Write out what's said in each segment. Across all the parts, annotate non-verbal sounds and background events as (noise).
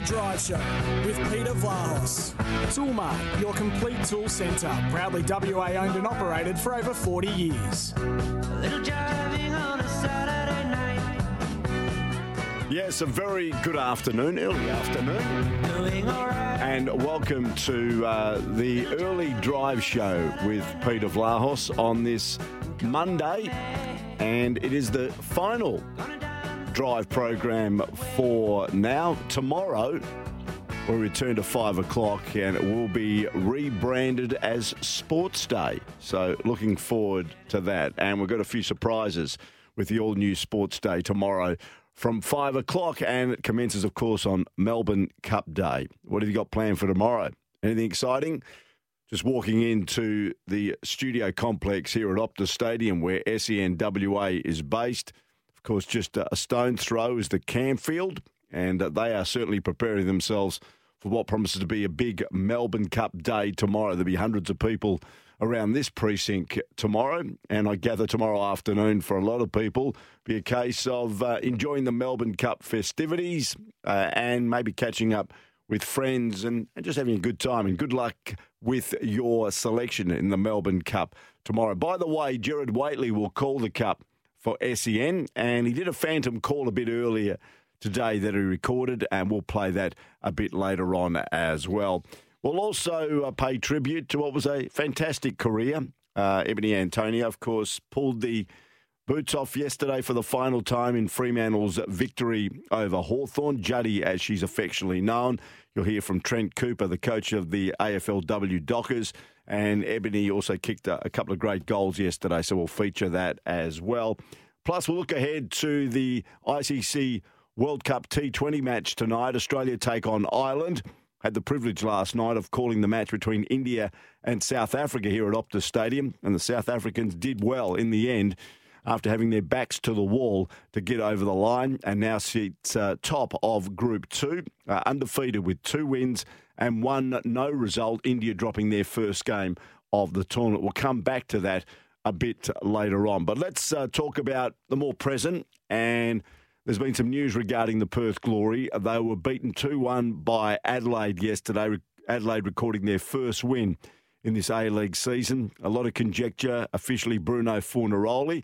The Drive Show with Peter Vlahos. Toolmart, your complete tool centre. Proudly WA owned and operated for over 40 years. Yes, a very good afternoon, early afternoon. And welcome to uh, the early drive show with Peter Vlahos on this Monday. And it is the final drive program for now. Tomorrow, we'll return to five o'clock and it will be rebranded as Sports Day. So, looking forward to that. And we've got a few surprises with the all new Sports Day tomorrow from five o'clock. And it commences, of course, on Melbourne Cup Day. What have you got planned for tomorrow? Anything exciting? Just walking into the studio complex here at Optus Stadium where SENWA is based. Of course, just a stone's throw is the Camfield, and they are certainly preparing themselves for what promises to be a big Melbourne Cup day tomorrow. There'll be hundreds of people around this precinct tomorrow, and I gather tomorrow afternoon for a lot of people be a case of uh, enjoying the Melbourne Cup festivities uh, and maybe catching up with friends and, and just having a good time. And good luck with your selection in the Melbourne Cup tomorrow. By the way, Jared Whateley will call the Cup for SEN, and he did a phantom call a bit earlier today that he recorded, and we'll play that a bit later on as well. We'll also uh, pay tribute to what was a fantastic career. Uh, Ebony Antonio, of course, pulled the boots off yesterday for the final time in Fremantle's victory over Hawthorn. Juddy, as she's affectionately known. You'll hear from Trent Cooper, the coach of the AFLW Dockers. And Ebony also kicked a, a couple of great goals yesterday, so we'll feature that as well. Plus, we'll look ahead to the ICC World Cup T20 match tonight. Australia take on Ireland. Had the privilege last night of calling the match between India and South Africa here at Optus Stadium, and the South Africans did well in the end after having their backs to the wall to get over the line and now sit uh, top of Group 2, uh, undefeated with two wins and one no result, India dropping their first game of the tournament. We'll come back to that a bit later on. But let's uh, talk about the more present. And there's been some news regarding the Perth Glory. They were beaten 2 1 by Adelaide yesterday. Adelaide recording their first win in this A League season. A lot of conjecture. Officially, Bruno Fornaroli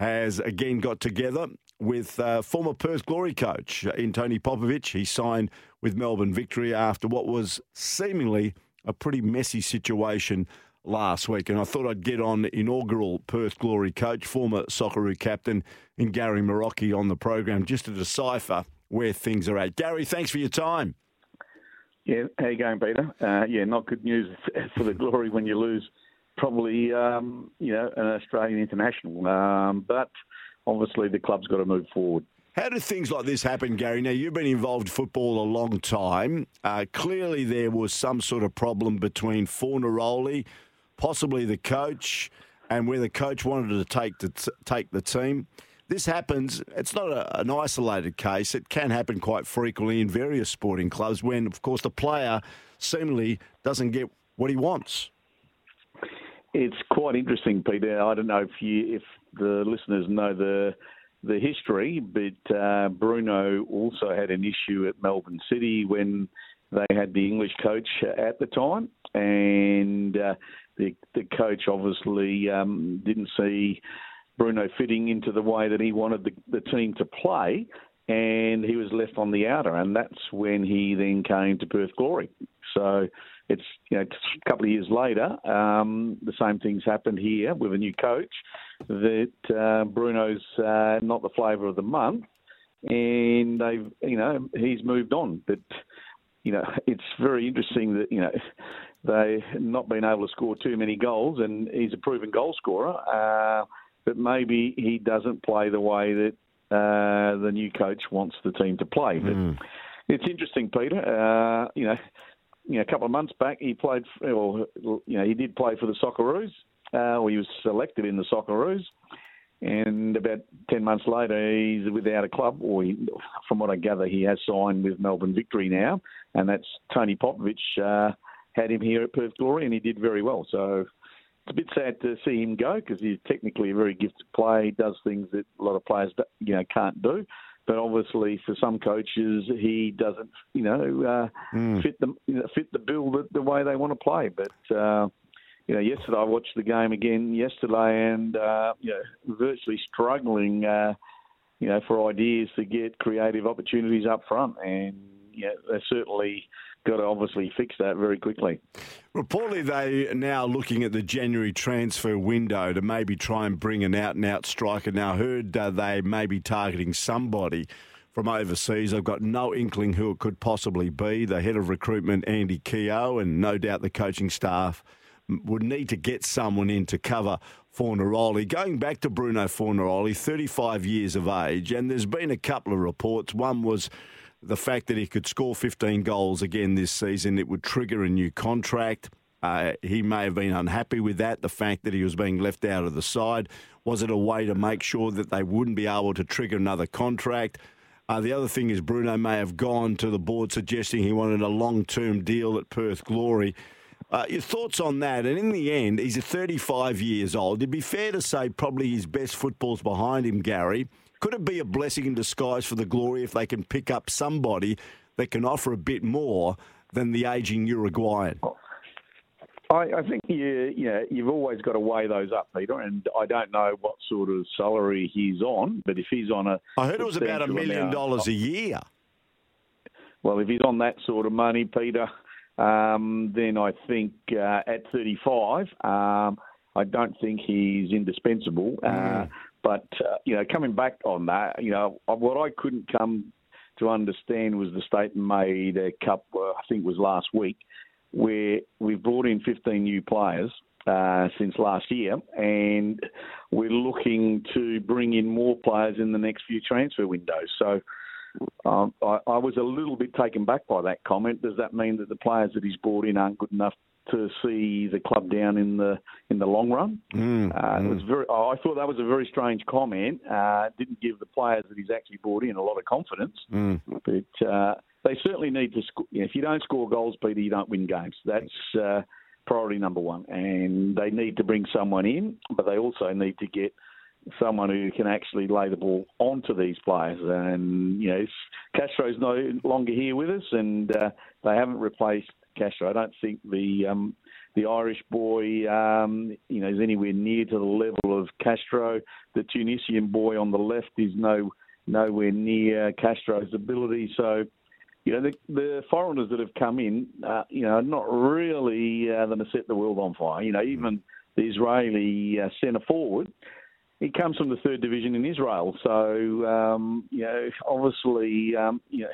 has again got together with uh, former Perth Glory coach uh, in Tony Popovic. He signed with Melbourne Victory after what was seemingly a pretty messy situation last week. And I thought I'd get on inaugural Perth Glory coach, former Socceroo captain, in Gary Marocchi on the program just to decipher where things are at. Gary, thanks for your time. Yeah, how you going, Peter? Uh, yeah, not good news (laughs) for the Glory when you lose probably um, you know an Australian international, um, but obviously the club's got to move forward. How do things like this happen, Gary? Now, you've been involved in football a long time. Uh, clearly, there was some sort of problem between Fornaroli, possibly the coach, and where the coach wanted to take the, t- take the team. This happens, it's not a, an isolated case. It can happen quite frequently in various sporting clubs when, of course, the player seemingly doesn't get what he wants. It's quite interesting, Peter. I don't know if you, if the listeners know the the history, but uh, Bruno also had an issue at Melbourne City when they had the English coach at the time, and uh, the the coach obviously um, didn't see Bruno fitting into the way that he wanted the, the team to play, and he was left on the outer, and that's when he then came to Perth Glory. So it's you know a couple of years later, um, the same things happened here with a new coach. That uh, Bruno's uh, not the flavour of the month, and they've you know he's moved on. But you know (laughs) it's very interesting that you know they not been able to score too many goals, and he's a proven goal scorer. Uh, but maybe he doesn't play the way that uh, the new coach wants the team to play. But mm. It's interesting, Peter. Uh, you know, you know, a couple of months back, he played, well, you know, he did play for the Socceroos, uh, or he was selected in the Socceroos. And about 10 months later, he's without a club, or he, from what I gather, he has signed with Melbourne Victory now. And that's Tony Popovic uh, had him here at Perth Glory, and he did very well. So it's a bit sad to see him go because he's technically a very gifted player. He does things that a lot of players you know can't do. But obviously, for some coaches, he doesn't, you know, uh, mm. fit the you know, fit the bill the, the, way they want to play. But uh, you know, yesterday I watched the game again yesterday, and uh, you know, virtually struggling, uh, you know, for ideas to get creative opportunities up front, and yeah, they certainly got to obviously fix that very quickly. Reportedly, they are now looking at the January transfer window to maybe try and bring an out and out striker. Now, heard uh, they may be targeting somebody from overseas. I've got no inkling who it could possibly be. The head of recruitment, Andy Keogh, and no doubt the coaching staff would need to get someone in to cover Fornaroli. Going back to Bruno Fornaroli, 35 years of age, and there's been a couple of reports. One was the fact that he could score 15 goals again this season, it would trigger a new contract. Uh, he may have been unhappy with that, the fact that he was being left out of the side. Was it a way to make sure that they wouldn't be able to trigger another contract? Uh, the other thing is, Bruno may have gone to the board suggesting he wanted a long term deal at Perth Glory. Uh, your thoughts on that? And in the end, he's 35 years old. It'd be fair to say probably his best football's behind him, Gary. Could it be a blessing in disguise for the glory if they can pick up somebody that can offer a bit more than the aging Uruguayan? I, I think you, yeah, you've always got to weigh those up, Peter. And I don't know what sort of salary he's on, but if he's on a, I heard it was about a million dollars a year. Well, if he's on that sort of money, Peter, um, then I think uh, at 35, um, I don't think he's indispensable. Uh, mm. Uh, but uh, you know, coming back on that, you know, what I couldn't come to understand was the statement made a couple, I think it was last week, where we've brought in 15 new players uh, since last year, and we're looking to bring in more players in the next few transfer windows. So. Um, I, I was a little bit taken back by that comment. Does that mean that the players that he's brought in aren't good enough to see the club down in the in the long run. Mm, uh, mm. It was very. I thought that was a very strange comment. Uh, didn't give the players that he's actually brought in a lot of confidence. Mm. But uh, they certainly need to. Sc- you know, if you don't score goals, Peter, you don't win games. That's uh, priority number one. And they need to bring someone in, but they also need to get someone who can actually lay the ball onto these players. And you know, Castro's no longer here with us, and uh, they haven't replaced Castro. I don't think the um, the Irish boy, um, you know, is anywhere near to the level of Castro. The Tunisian boy on the left is no nowhere near Castro's ability. So, you know, the, the foreigners that have come in, uh, you know, are not really uh, going to set the world on fire. You know, even the Israeli uh, centre forward. He comes from the third division in Israel, so um, you know obviously um, you know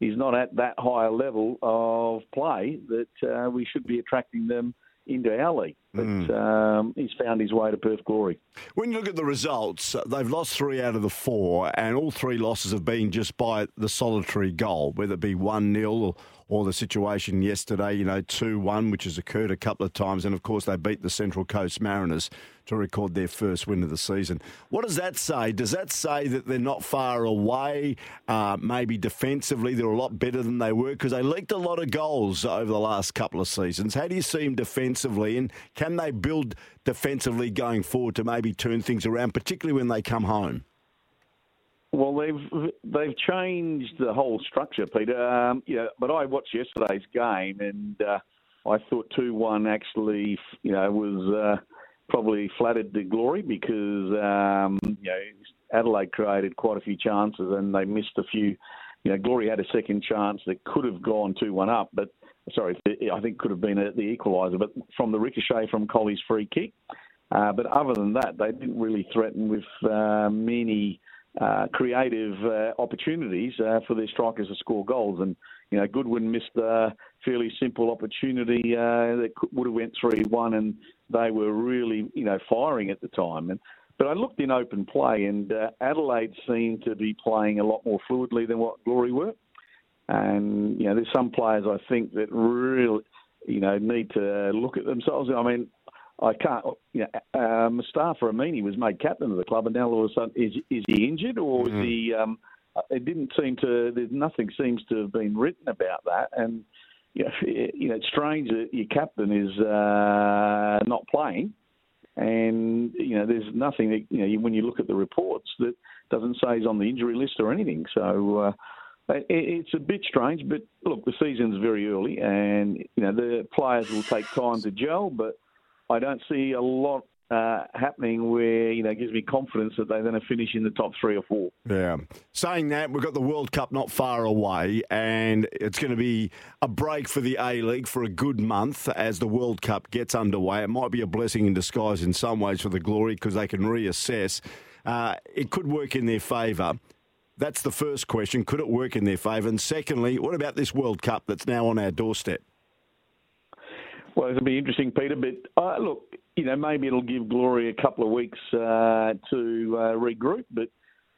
he's not at that higher level of play that uh, we should be attracting them into our league. But mm. um, he's found his way to Perth glory. When you look at the results, they've lost three out of the four, and all three losses have been just by the solitary goal, whether it be 1 0 or the situation yesterday, you know, 2 1, which has occurred a couple of times. And of course, they beat the Central Coast Mariners to record their first win of the season. What does that say? Does that say that they're not far away? Uh, maybe defensively, they're a lot better than they were because they leaked a lot of goals over the last couple of seasons. How do you see them defensively? And can they build defensively going forward to maybe turn things around, particularly when they come home? Well, they've they've changed the whole structure, Peter. Um, but I watched yesterday's game, and uh, I thought two one actually, you know, was uh, probably flattered the glory because um, you know Adelaide created quite a few chances and they missed a few. You know, Glory had a second chance that could have gone two one up, but sorry, I think could have been the equaliser, but from the ricochet from Colley's free kick. Uh, but other than that, they didn't really threaten with uh, many uh, creative uh, opportunities uh, for their strikers to score goals. And you know, Goodwin missed a fairly simple opportunity uh, that would have went three one, and they were really you know firing at the time. And but I looked in open play, and Adelaide seemed to be playing a lot more fluidly than what Glory were. And you know, there's some players I think that really, you know, need to look at themselves. I mean, I can't. You know, uh, Mustafa Amini was made captain of the club, and now all of a sudden, is is he injured or mm-hmm. is he? Um, it didn't seem to. There's nothing seems to have been written about that, and you know, you know it's strange that your captain is uh, not playing, and you know there's nothing that you know when you look at the reports that doesn't say he's on the injury list or anything. So. Uh, it's a bit strange, but look, the season's very early, and you know the players will take time to gel. But I don't see a lot uh, happening where you know it gives me confidence that they're going to finish in the top three or four. Yeah. Saying that, we've got the World Cup not far away, and it's going to be a break for the A League for a good month as the World Cup gets underway. It might be a blessing in disguise in some ways for the Glory because they can reassess. Uh, it could work in their favour. That's the first question. Could it work in their favour? And secondly, what about this World Cup that's now on our doorstep? Well, it'll be interesting, Peter. But uh, look, you know, maybe it'll give Glory a couple of weeks uh, to uh, regroup. But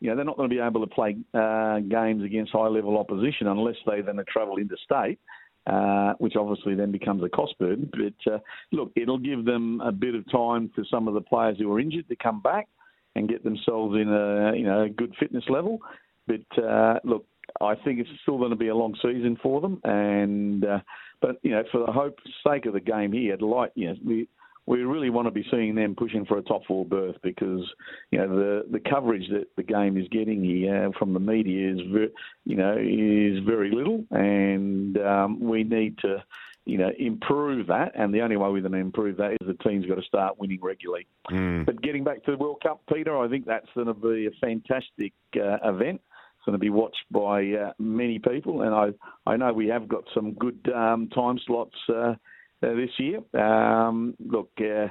you know, they're not going to be able to play uh, games against high-level opposition unless they then travel interstate. Uh, which obviously then becomes a cost burden. But uh, look, it'll give them a bit of time for some of the players who are injured to come back and get themselves in a you know a good fitness level. But uh, look, I think it's still going to be a long season for them. And uh, but you know, for the hope sake of the game here, I'd like you know we we really want to be seeing them pushing for a top four berth because you know the the coverage that the game is getting here from the media is very, you know is very little, and um, we need to you know improve that. And the only way we're going to improve that is the team's got to start winning regularly. Mm. But getting back to the World Cup, Peter, I think that's going to be a fantastic uh, event going to be watched by uh, many people, and I I know we have got some good um, time slots uh, uh, this year. Um, look, uh,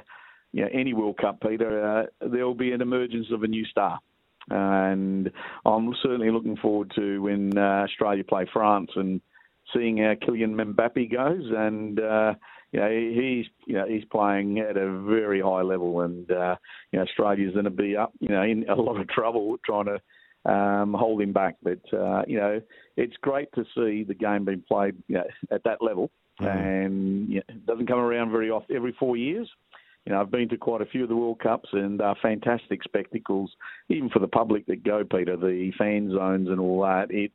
any World Cup, Peter, uh, there will be an emergence of a new star, and I'm certainly looking forward to when uh, Australia play France and seeing how Kylian Mbappe goes, and uh, you know he's you know he's playing at a very high level, and uh, you know Australia's going to be up, you know, in a lot of trouble trying to um, hold him back. But uh, you know, it's great to see the game being played you know, at that level, mm. and you know, it doesn't come around very often. Every four years, you know, I've been to quite a few of the World Cups and uh, fantastic spectacles, even for the public that go, Peter. The fan zones and all that. It's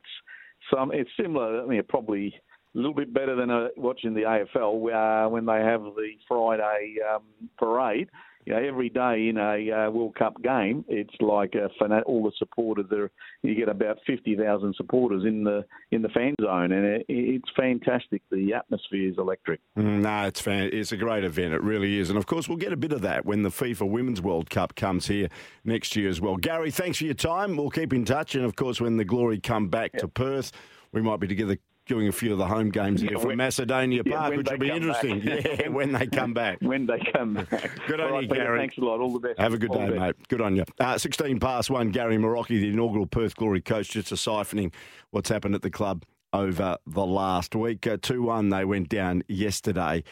some. It's similar. I mean, probably a little bit better than uh, watching the AFL uh, when they have the Friday um, parade you know, every day in a uh, World Cup game, it's like a fan- all the supporters. There, you get about fifty thousand supporters in the in the fan zone, and it, it's fantastic. The atmosphere is electric. Mm, no, it's fan- it's a great event. It really is, and of course, we'll get a bit of that when the FIFA Women's World Cup comes here next year as well. Gary, thanks for your time. We'll keep in touch, and of course, when the Glory come back to Perth, we might be together doing a few of the home games yeah, from Macedonia Park, yeah, which will be interesting. (laughs) Yeah, when they come back. (laughs) when they come back. (laughs) Good on right, you, Gary. Thanks a lot. All the best. Have a good All day, mate. Good on you. Uh, 16 past one, Gary Marocchi, the inaugural Perth Glory coach, just a siphoning what's happened at the club over the last week. Uh, 2 1, they went down yesterday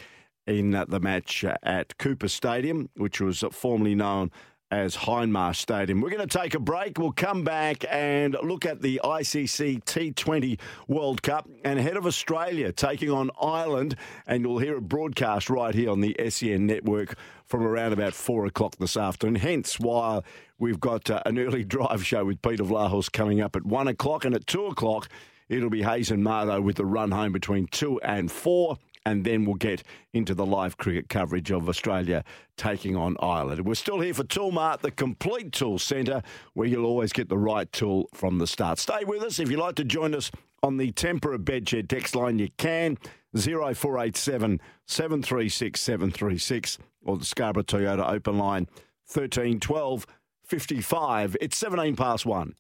in uh, the match at Coopers Stadium, which was formerly known as Hindmarsh Stadium. We're going to take a break. We'll come back and look at the ICC T20 World Cup and ahead of Australia taking on Ireland. And you'll hear a broadcast right here on the SEN network from around about four o'clock this afternoon. Hence, while we've got uh, an early (laughs) drive show with Peter Vlahos coming up at one o'clock and at two o'clock. It'll be Hayes and Mardo with the run home between two and four and then we'll get into the live cricket coverage of Australia taking on Ireland. We're still here for Toolmart, the complete tool centre, where you'll always get the right tool from the start. Stay with us. If you'd like to join us on the Tempera Bedshed text line, you can. 0487 736 736 or the Scarborough Toyota open line 1312 55. It's 17 past one.